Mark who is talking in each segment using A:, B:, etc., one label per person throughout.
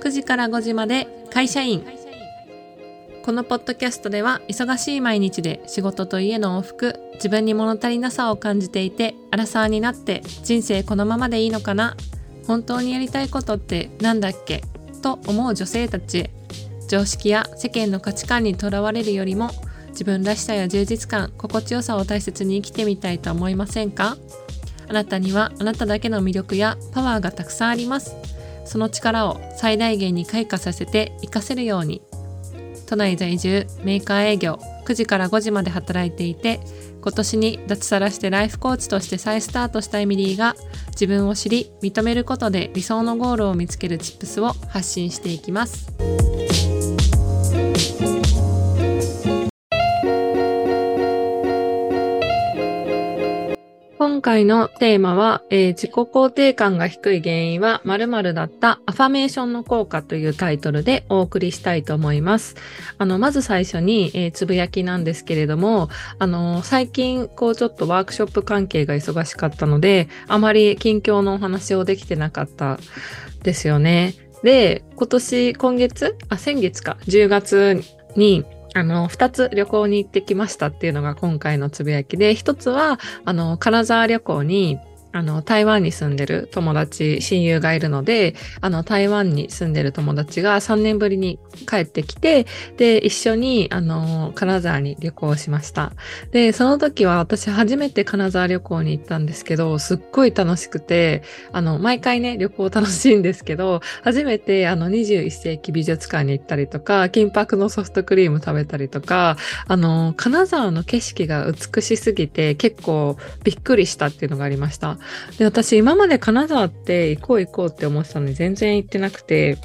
A: 9時から5時まで会社員。このポッドキャストでは忙しい毎日で仕事と家の往復自分に物足りなさを感じていてアラサーになって人生このままでいいのかな本当にやりたいことって何だっけと思う女性たち。へ常識や世間の価値観にとらわれるよりも自分らしさや充実感心地よさを大切に生きてみたいと思いませんか？あなたにはあなただけの魅力やパワーがたくさんあります。その力を最大限に開花させて活かせるように都内在住メーカー営業9時から5時まで働いていて今年に脱サラしてライフコーチとして再スタートしたエミリーが自分を知り認めることで理想のゴールを見つけるチップスを発信していきます。回のテーマは、えー、自己肯定感が低い原因は〇〇だったアファメーションの効果というタイトルでお送りしたいと思います。あの、まず最初に、えー、つぶやきなんですけれども、あの、最近、こうちょっとワークショップ関係が忙しかったので、あまり近況のお話をできてなかったですよね。で、今年、今月あ、先月か、10月に、あの、二つ旅行に行ってきましたっていうのが今回のつぶやきで、一つは、あの、金沢旅行にあの、台湾に住んでる友達、親友がいるので、あの、台湾に住んでる友達が3年ぶりに帰ってきて、で、一緒に、あの、金沢に旅行しました。で、その時は私初めて金沢旅行に行ったんですけど、すっごい楽しくて、あの、毎回ね、旅行楽しいんですけど、初めて、あの、21世紀美術館に行ったりとか、金箔のソフトクリーム食べたりとか、あの、金沢の景色が美しすぎて、結構びっくりしたっていうのがありました。で、私今まで金沢って行こう行こうって思ってたのに全然行ってなくて、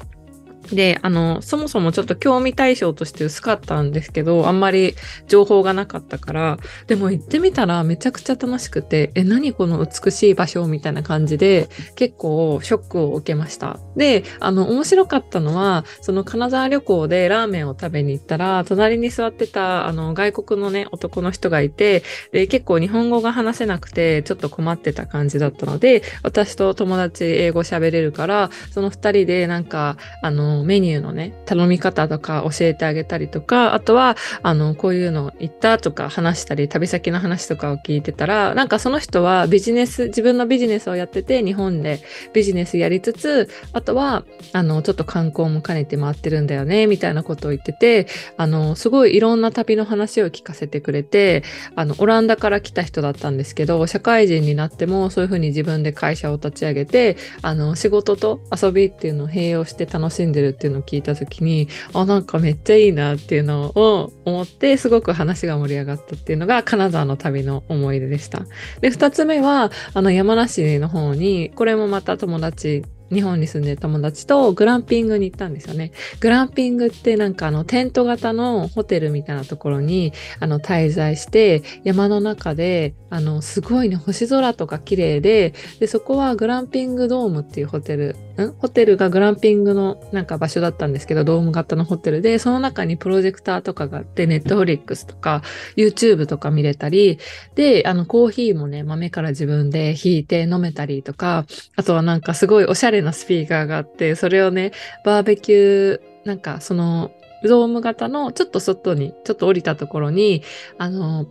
A: で、あの、そもそもちょっと興味対象として薄かったんですけど、あんまり情報がなかったから、でも行ってみたらめちゃくちゃ楽しくて、え、何この美しい場所みたいな感じで、結構ショックを受けました。で、あの、面白かったのは、その金沢旅行でラーメンを食べに行ったら、隣に座ってた、あの、外国のね、男の人がいて、で、結構日本語が話せなくて、ちょっと困ってた感じだったので、私と友達英語喋れるから、その二人でなんか、あの、メニューのね、頼み方とか教えてあげたりとか、あとは、あの、こういうの行ったとか話したり、旅先の話とかを聞いてたら、なんかその人はビジネス、自分のビジネスをやってて、日本でビジネスやりつつ、あとは、あの、ちょっと観光も兼ねて回ってるんだよね、みたいなことを言ってて、あの、すごいいろんな旅の話を聞かせてくれて、あの、オランダから来た人だったんですけど、社会人になってもそういうふうに自分で会社を立ち上げて、あの、仕事と遊びっていうのを併用して楽しんでるっていうのを聞いた時にあなんかめっちゃいいなっていうのを思ってすごく話が盛り上がったっていうのが金沢の旅の思い出でした。で2つ目はあの山梨の方にこれもまた友達日本に住んでる友達とグランピングに行ったんですよね。グランピングってなんかあのテント型のホテルみたいなところにあの滞在して山の中であのすごいね星空とか綺麗ででそこはグランピングドームっていうホテルん？ホテルがグランピングのなんか場所だったんですけどドーム型のホテルでその中にプロジェクターとかがあってネットフリックスとか YouTube とか見れたりであのコーヒーもね豆から自分で引いて飲めたりとかあとはなんかすごいおしゃれなスピーカーがあって、それをね、バーベキュー、なんかその、ドーム型のちょっと外に、ちょっと降りたところに、あの、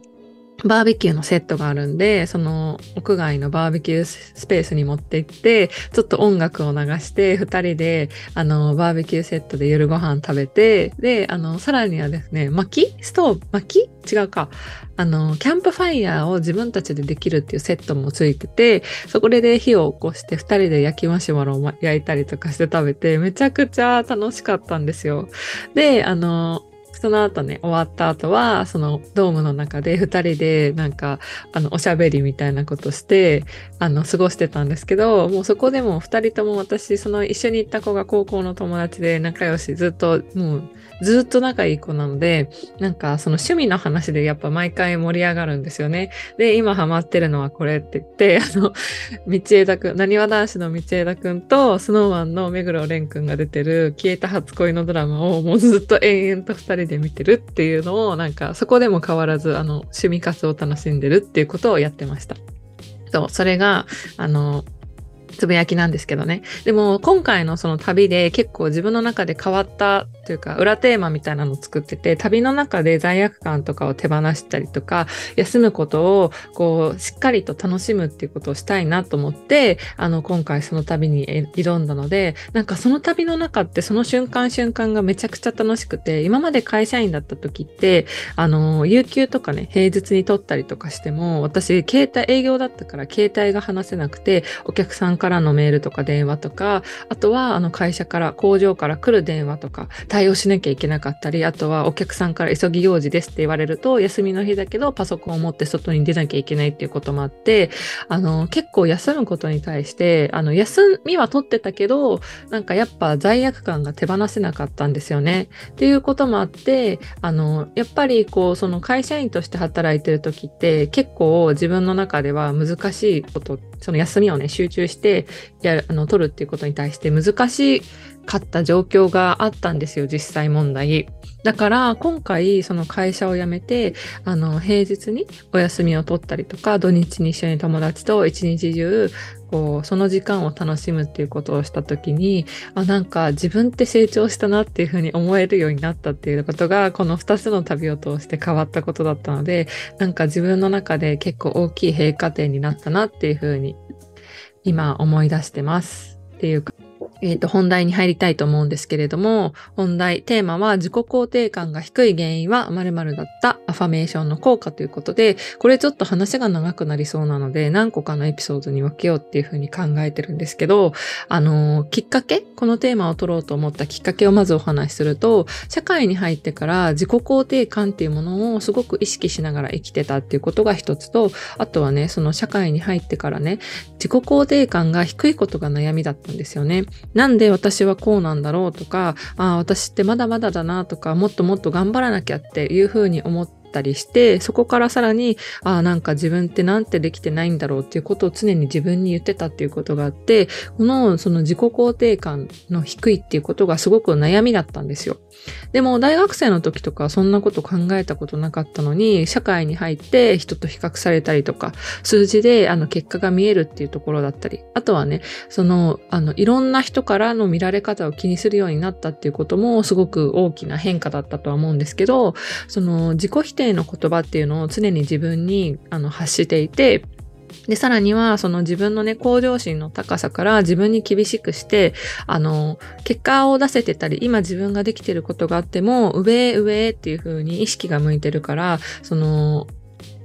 A: バーベキューのセットがあるんで、その屋外のバーベキュースペースに持って行って、ちょっと音楽を流して、二人で、あの、バーベキューセットで夜ご飯食べて、で、あの、さらにはですね、薪？ストーブ？薪？違うか。あの、キャンプファイヤーを自分たちでできるっていうセットもついてて、そこで火を起こして二人で焼きマシュマロを焼いたりとかして食べて、めちゃくちゃ楽しかったんですよ。で、あの、その後ね、終わった後は、そのドームの中で2人でなんか、あの、おしゃべりみたいなことして、あの、過ごしてたんですけど、もうそこでも2人とも私、その一緒に行った子が高校の友達で仲良し、ずっともうずっと仲いい子なので、なんかその趣味の話でやっぱ毎回盛り上がるんですよね。で、今ハマってるのはこれって言って、あの、道枝くん、なにわ男子の道枝くんと、スノーマンの目黒蓮くんが出てる消えた初恋のドラマをもうずっと延々と二人で見てるっていうのを、なんかそこでも変わらず、あの、趣味活を楽しんでるっていうことをやってました。そう、それが、あの、つぶやきなんですけどね。でも今回のその旅で結構自分の中で変わったというか裏テーマみたいなのを作ってて、旅の中で罪悪感とかを手放したりとか、休むことをこうしっかりと楽しむっていうことをしたいなと思って、あの今回その旅に挑んだので、なんかその旅の中ってその瞬間瞬間がめちゃくちゃ楽しくて、今まで会社員だった時って、あの、有給とかね、平日に取ったりとかしても、私、携帯営業だったから携帯が話せなくて、お客さんからのメールとか電話とか、あとはあの会社から工場から来る電話とか対応しなきゃいけなかったり、あとはお客さんから急ぎ用事ですって言われると、休みの日だけどパソコンを持って外に出なきゃいけないっていうこともあって、あの結構休むことに対して、あの休みは取ってたけど、なんかやっぱ罪悪感が手放せなかったんですよね。っていうこともあって、あのやっぱりこうその会社員として働いてる時って結構自分の中では難しいことってその休みをね、集中してやる、あの、取るっていうことに対して難しかった状況があったんですよ、実際問題。だから、今回、その会社を辞めて、あの、平日にお休みを取ったりとか、土日に一緒に友達と一日中、こう、その時間を楽しむっていうことをした時に、あ、なんか自分って成長したなっていうふうに思えるようになったっていうことが、この2つの旅を通して変わったことだったので、なんか自分の中で結構大きい閉過点になったなっていうふうに、今思い出してます。っていうか、えっ、ー、と、本題に入りたいと思うんですけれども、本題、テーマは自己肯定感が低い原因は〇〇だったアファメーションの効果ということで、これちょっと話が長くなりそうなので、何個かのエピソードに分けようっていうふうに考えてるんですけど、あのー、きっかけこのテーマを取ろうと思ったきっかけをまずお話しすると、社会に入ってから自己肯定感っていうものをすごく意識しながら生きてたっていうことが一つと、あとはね、その社会に入ってからね、自己肯定感が低いことが悩みだったんですよね。なんで私はこうなんだろうとか、ああ、私ってまだまだだなとか、もっともっと頑張らなきゃっていうふうに思って、ったりして、そこからさらに、ああ、なんか自分ってなんてできてないんだろうっていうことを常に自分に言ってたっていうことがあって、この、その自己肯定感の低いっていうことがすごく悩みだったんですよ。でも、大学生の時とかそんなこと考えたことなかったのに、社会に入って人と比較されたりとか、数字であの結果が見えるっていうところだったり、あとはね、その、あの、いろんな人からの見られ方を気にするようになったっていうこともすごく大きな変化だったとは思うんですけど、その自己否定定の言葉っていうのを常に自分にあの発していて、で、さらには、その自分のね、向上心の高さから自分に厳しくして、あの、結果を出せてたり、今自分ができてることがあっても、上へ上へっていう風に意識が向いてるから、その、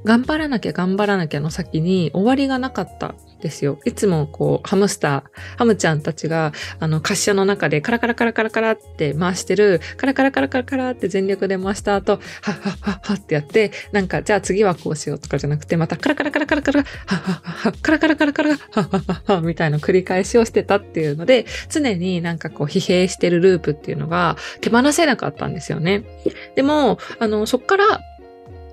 A: 頑張らなきゃ頑張らなきゃの先に終わりがなかったですよ。いつもこう、ハムスター、ハムちゃんたちが、あの、滑車の中でカラカラカラカラカラって回してる、カラカラカラカラカラって全力で回した後、はっはっはっはってやって、なんか、じゃあ次はこうしようとかじゃなくて、またカラカラカラカラカラ、はっはっはカラカラカラカラ、はっはっはっはみたいな繰り返しをしてたっていうので、常になんかこう、疲弊してるループっていうのが手放せなかったんですよね。でも、あの、そっから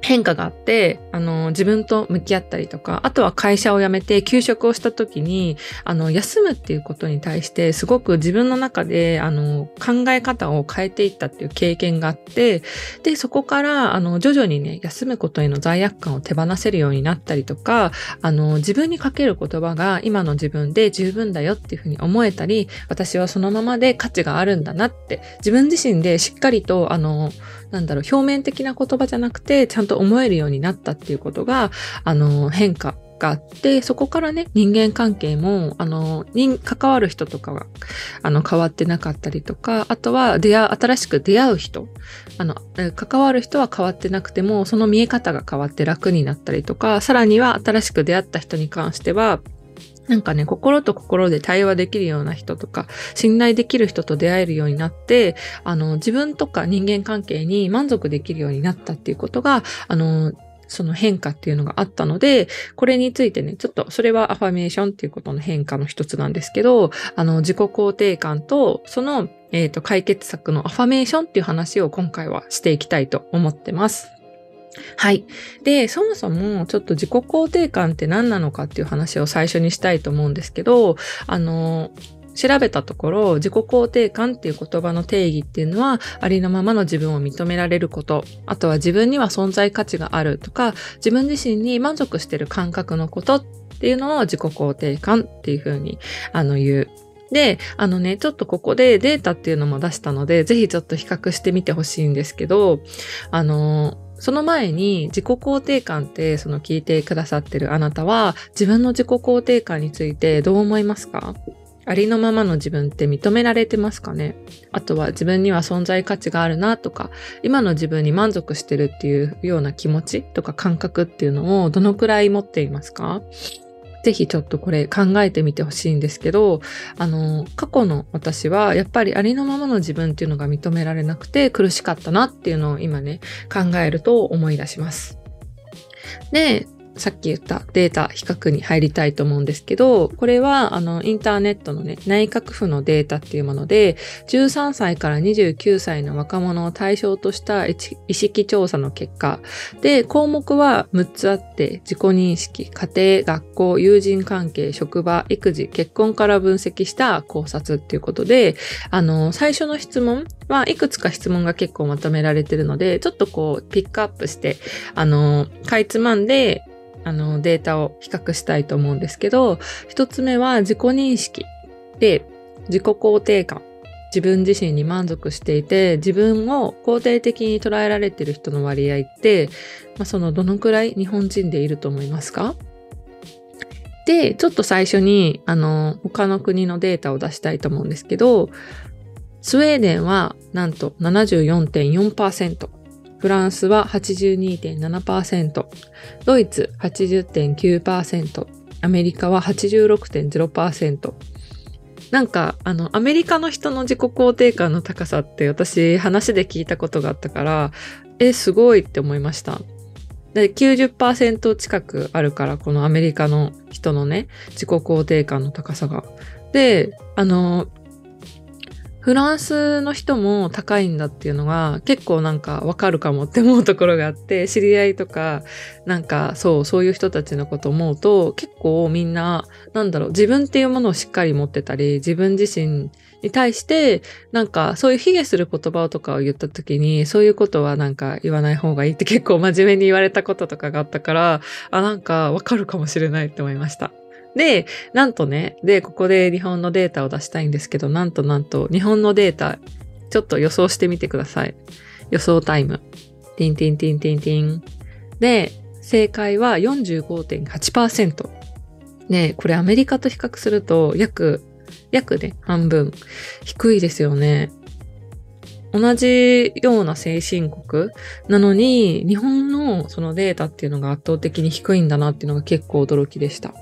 A: 変化があって、あの、自分と向き合ったりとか、あとは会社を辞めて休職をした時に、あの、休むっていうことに対して、すごく自分の中で、あの、考え方を変えていったっていう経験があって、で、そこから、あの、徐々にね、休むことへの罪悪感を手放せるようになったりとか、あの、自分にかける言葉が今の自分で十分だよっていうふうに思えたり、私はそのままで価値があるんだなって、自分自身でしっかりと、あの、なんだろう、表面的な言葉じゃなくて、ちゃんと思えるようになったっていうことが、あの、変化があって、そこからね、人間関係も、あの、に関わる人とかは、あの、変わってなかったりとか、あとは、出会う、新しく出会う人、あの、関わる人は変わってなくても、その見え方が変わって楽になったりとか、さらには新しく出会った人に関しては、なんかね、心と心で対話できるような人とか、信頼できる人と出会えるようになって、あの、自分とか人間関係に満足できるようになったっていうことが、あの、その変化っていうのがあったので、これについてね、ちょっとそれはアファメーションっていうことの変化の一つなんですけど、あの、自己肯定感と、その、えっ、ー、と、解決策のアファメーションっていう話を今回はしていきたいと思ってます。はい。で、そもそもちょっと自己肯定感って何なのかっていう話を最初にしたいと思うんですけど、あの、調べたところ、自己肯定感っていう言葉の定義っていうのは、ありのままの自分を認められること、あとは自分には存在価値があるとか、自分自身に満足してる感覚のことっていうのを自己肯定感っていうふうにあの言う。で、あのね、ちょっとここでデータっていうのも出したので、ぜひちょっと比較してみてほしいんですけど、あの、その前に自己肯定感ってその聞いてくださってるあなたは自分の自己肯定感についてどう思いますか？ありのままの自分って認められてますかね？あとは自分には存在価値があるなとか、今の自分に満足してるっていうような気持ちとか感覚っていうのをどのくらい持っていますか？ぜひちょっとこれ考えてみてほしいんですけど、あの、過去の私はやっぱりありのままの自分っていうのが認められなくて苦しかったなっていうのを今ね、考えると思い出します。で、さっき言ったデータ比較に入りたいと思うんですけど、これはあのインターネットのね、内閣府のデータっていうもので、13歳から29歳の若者を対象とした意識調査の結果。で、項目は6つあって、自己認識、家庭、学校、友人関係、職場、育児、結婚から分析した考察っていうことで、あの、最初の質問はいくつか質問が結構まとめられてるので、ちょっとこう、ピックアップして、あの、かいつまんで、あの、データを比較したいと思うんですけど、一つ目は自己認識で、自己肯定感。自分自身に満足していて、自分を肯定的に捉えられている人の割合って、まあ、そのどのくらい日本人でいると思いますか？で、ちょっと最初に、あの、他の国のデータを出したいと思うんですけど、スウェーデンはなんと74.4%、フランスは82.7%、ドイツ80.9%、アメリカは86.0%。なんか、あの、アメリカの人の自己肯定感の高さって私話で聞いたことがあったから、え、すごいって思いました。で、90%近くあるから、このアメリカの人のね、自己肯定感の高さが。で、あの、フランスの人も高いんだっていうのが結構なんかわかるかもって思うところがあって知り合いとかなんかそうそういう人たちのこと思うと結構みんななんだろう自分っていうものをしっかり持ってたり自分自身に対してなんかそういう卑下する言葉とかを言った時にそういうことはなんか言わない方がいいって結構真面目に言われたこととかがあったからあなんかわかるかもしれないって思いました。で、なんとね、で、ここで日本のデータを出したいんですけど、なんとなんと、日本のデータ、ちょっと予想してみてください。予想タイム。ティンティンティンティンティン。で、正解は45.8%。ねこれアメリカと比較すると約、約ね、半分。低いですよね。同じような先進国なのに、日本のそのデータっていうのが圧倒的に低いんだなっていうのが結構驚きでした。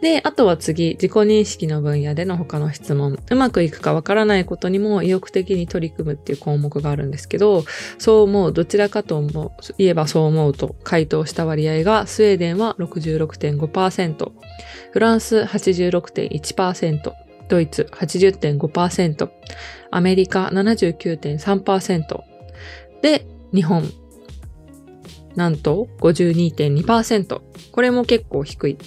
A: で、あとは次、自己認識の分野での他の質問。うまくいくかわからないことにも意欲的に取り組むっていう項目があるんですけど、そう思う、どちらかと思う、言えばそう思うと回答した割合が、スウェーデンは66.5%、フランス86.1%、ドイツ80.5%、アメリカ79.3%で、日本なんと52.2%。これも結構低い。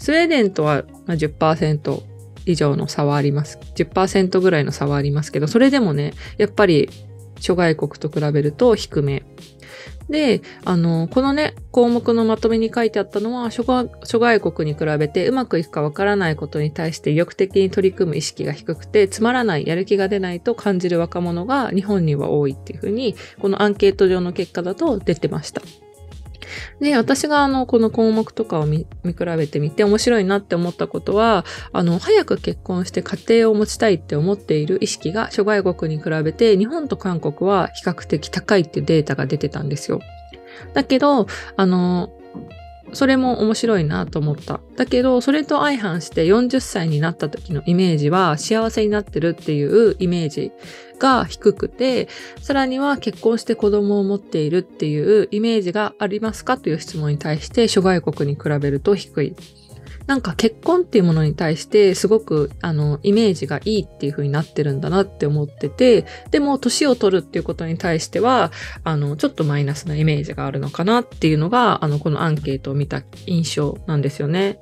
A: スウェーデンとは10%以上の差はあります。10%ぐらいの差はありますけど、それでもね、やっぱり諸外国と比べると低め。で、あの、このね、項目のまとめに書いてあったのは諸外国に比べてうまくいくかわからないことに対して意欲的に取り組む意識が低くて、つまらない、やる気が出ないと感じる若者が日本には多いっていうふうに、このアンケート上の結果だと出てました。で、私があの、この項目とかを見比べてみて面白いなって思ったことは、あの、早く結婚して家庭を持ちたいって思っている意識が諸外国に比べて日本と韓国は比較的高いっていうデータが出てたんですよ。だけど、あの、それも面白いなと思った。だけど、それと相反して40歳になった時のイメージは幸せになってるっていうイメージが低くて、さらには結婚して子供を持っているっていうイメージがありますか？という質問に対して諸外国に比べると低い。なんか結婚っていうものに対してすごくあのイメージがいいっていう風になってるんだなって思ってて、でも年を取るっていうことに対しては、あのちょっとマイナスなイメージがあるのかなっていうのが、あのこのアンケートを見た印象なんですよね。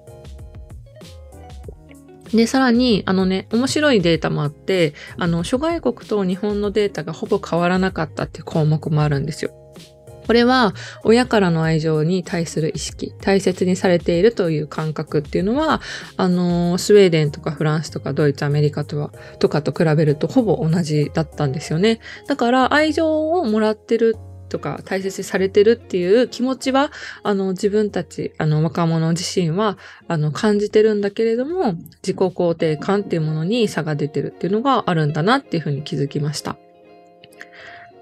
A: で、さらに、あのね、面白いデータもあって、あの、諸外国と日本のデータがほぼ変わらなかったっていう項目もあるんですよ。これは親からの愛情に対する意識、大切にされているという感覚っていうのは、あの、スウェーデンとかフランスとかドイツ、アメリカとは、とかと比べるとほぼ同じだったんですよね。だから愛情をもらってるとか大切にされてるっていう気持ちは、あの、自分たち、あの、若者自身は、あの、感じてるんだけれども、自己肯定感っていうものに差が出てるっていうのがあるんだなっていうふうに気づきました。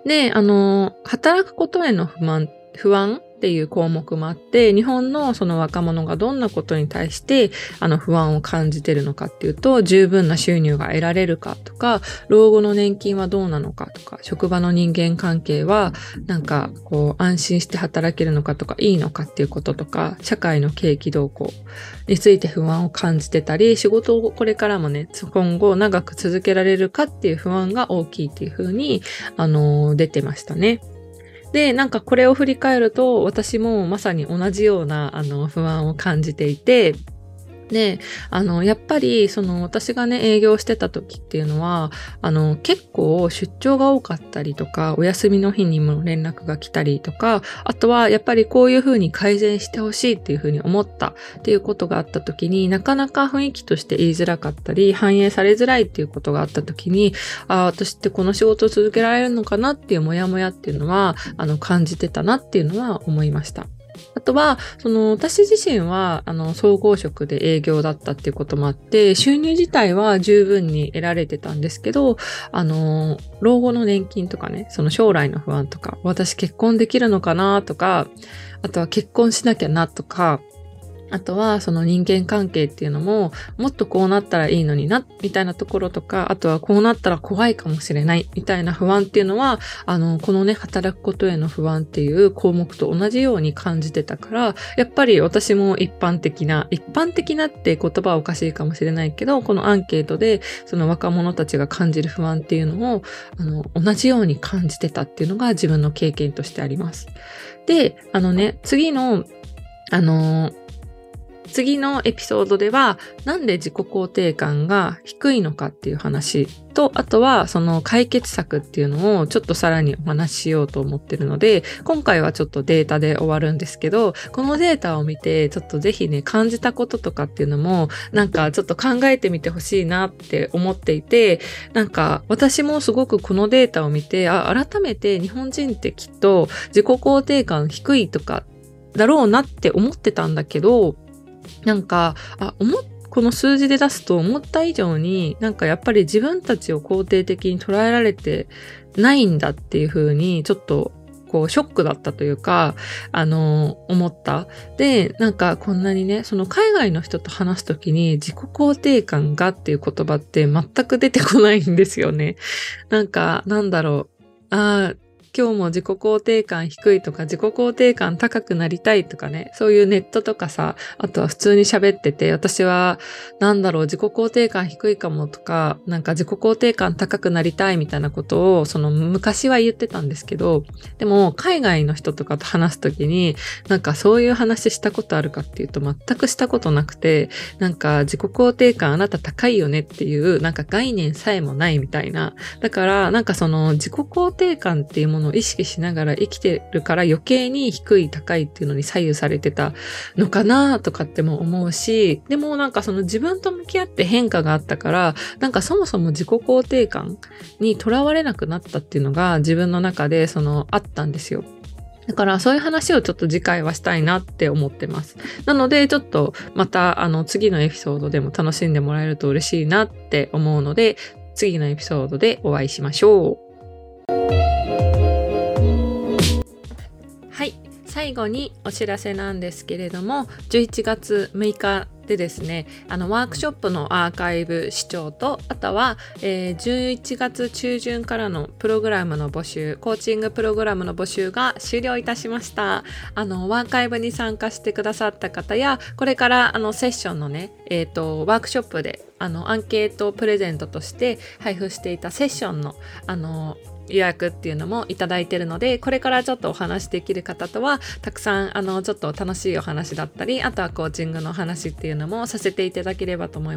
A: で、あの、働くことへの不満、不安っていう項目もあって、日本のその若者がどんなことに対してあの不安を感じてるのかっていうと、十分な収入が得られるかとか、老後の年金はどうなのかとか、職場の人間関係はなんかこう安心して働けるのかとか、いいのかっていうこととか、社会の景気動向について不安を感じてたり、仕事をこれからもね、今後長く続けられるかっていう不安が大きいっていうふうに、あの出てましたね。で、なんかこれを振り返ると、私もまさに同じような、あの、不安を感じていて、で、あの、やっぱり、その、私がね、営業してた時っていうのは、あの、結構出張が多かったりとか、お休みの日にも連絡が来たりとか、あとは、やっぱりこういう風に改善してほしいっていう風に思ったっていうことがあった時になかなか雰囲気として言いづらかったり、反映されづらいっていうことがあった時に、ああ、私ってこの仕事を続けられるのかなっていうモヤモヤっていうのは、あの、感じてたなっていうのは思いました。あとは、その、私自身は、あの、総合職で営業だったっていうこともあって、収入自体は十分に得られてたんですけど、あの、老後の年金とかね、その将来の不安とか、私結婚できるのかなとか、あとは結婚しなきゃなとか、あとはその人間関係っていうのももっとこうなったらいいのになみたいなところとかあとはこうなったら怖いかもしれないみたいな不安っていうのはあのこのね働くことへの不安っていう項目と同じように感じてたからやっぱり私も一般的な一般的なって言葉はおかしいかもしれないけどこのアンケートでその若者たちが感じる不安っていうのをあの同じように感じてたっていうのが自分の経験としてあります。であのね次のあの次のエピソードでは、なんで自己肯定感が低いのかっていう話と、あとはその解決策っていうのをちょっとさらにお話ししようと思ってるので、今回はちょっとデータで終わるんですけど、このデータを見て、ちょっとぜひね、感じたこととかっていうのも、なんかちょっと考えてみてほしいなって思っていて、なんか私もすごくこのデータを見て、あ、改めて日本人ってきっと自己肯定感低いとかだろうなって思ってたんだけど、なんか、あ、思っこの数字で出すと思った以上になんかやっぱり自分たちを肯定的に捉えられてないんだっていう風にちょっとこうショックだったというか、あの、思った。で、なんかこんなにね、その海外の人と話すときに自己肯定感がっていう言葉って全く出てこないんですよね。なんか、なんだろう。あ、今日も自己肯定感低いとか自己肯定感高くなりたいとかね、そういうネットとかさ、あとは普通に喋ってて、私はなんだろう、自己肯定感低いかもとか、なんか自己肯定感高くなりたいみたいなことを、その昔は言ってたんですけど、でも海外の人とかと話すときに、なんかそういう話したことあるかっていうと全くしたことなくて、なんか自己肯定感あなた高いよねっていう、なんか概念さえもないみたいな。だから、なんかその自己肯定感っていうもののを意識しながら生きてるから余計に低い高いっていうのに左右されてたのかなとかっても思うし、でもなんかその自分と向き合って変化があったから、なんかそもそも自己肯定感にとらわれなくなったっていうのが自分の中でそのあったんですよ。だからそういう話をちょっと次回はしたいなって思ってます。なのでちょっとまたあの次のエピソードでも楽しんでもらえると嬉しいなって思うので次のエピソードでお会いしましょう。最後にお知らせなんですけれども11月6日でですねあのワークショップのアーカイブ視聴とあとは、えー、11月中旬からのプログラムの募集コーチングプログラムの募集が終了いたしました。あのアーカイブに参加してくださった方やこれからあのセッションのね、えーと、ワークショップであのアンケートプレゼントとして配布していたセッションのあの予約っていうのもいただいてるのでこれからちょっとお話できる方とはたくさんあのちょっと楽しいお話だったりあとはコーチングの話っていうのもさせていただければと思い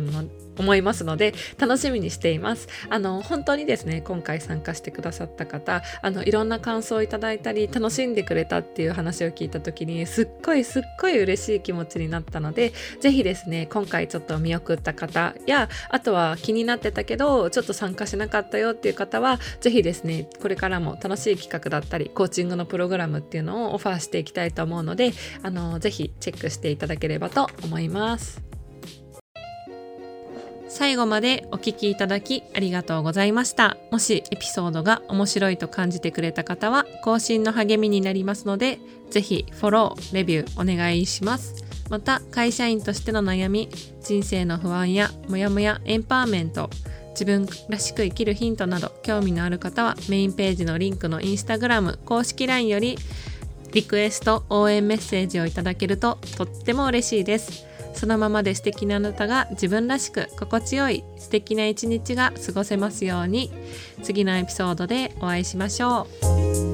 A: 思いますので楽しみにしています。あの本当にですね今回参加してくださった方あのいろんな感想をいただいたり楽しんでくれたっていう話を聞いた時にすっごいすっごい嬉しい気持ちになったので是非ですね今回ちょっと見送った方やあとは気になってたけどちょっと参加しなかったよっていう方は是非ですねこれからも楽しい企画だったりコーチングのプログラムっていうのをオファーしていきたいと思うのであのぜひチェックしていただければと思います最後までお聴きいただきありがとうございました。もしエピソードが面白いと感じてくれた方は更新の励みになりますので、ぜひフォロー、レビューお願いします。また会社員としての悩み、人生の不安やモヤモヤエンパワーメント、自分らしく生きるヒントなど興味のある方はメインページのリンクのインスタグラム公式 LINE よりリクエスト応援メッセージをいただけるととっても嬉しいです。そのままで素敵なあなたが自分らしく心地よい素敵な一日が過ごせますように次のエピソードでお会いしましょう。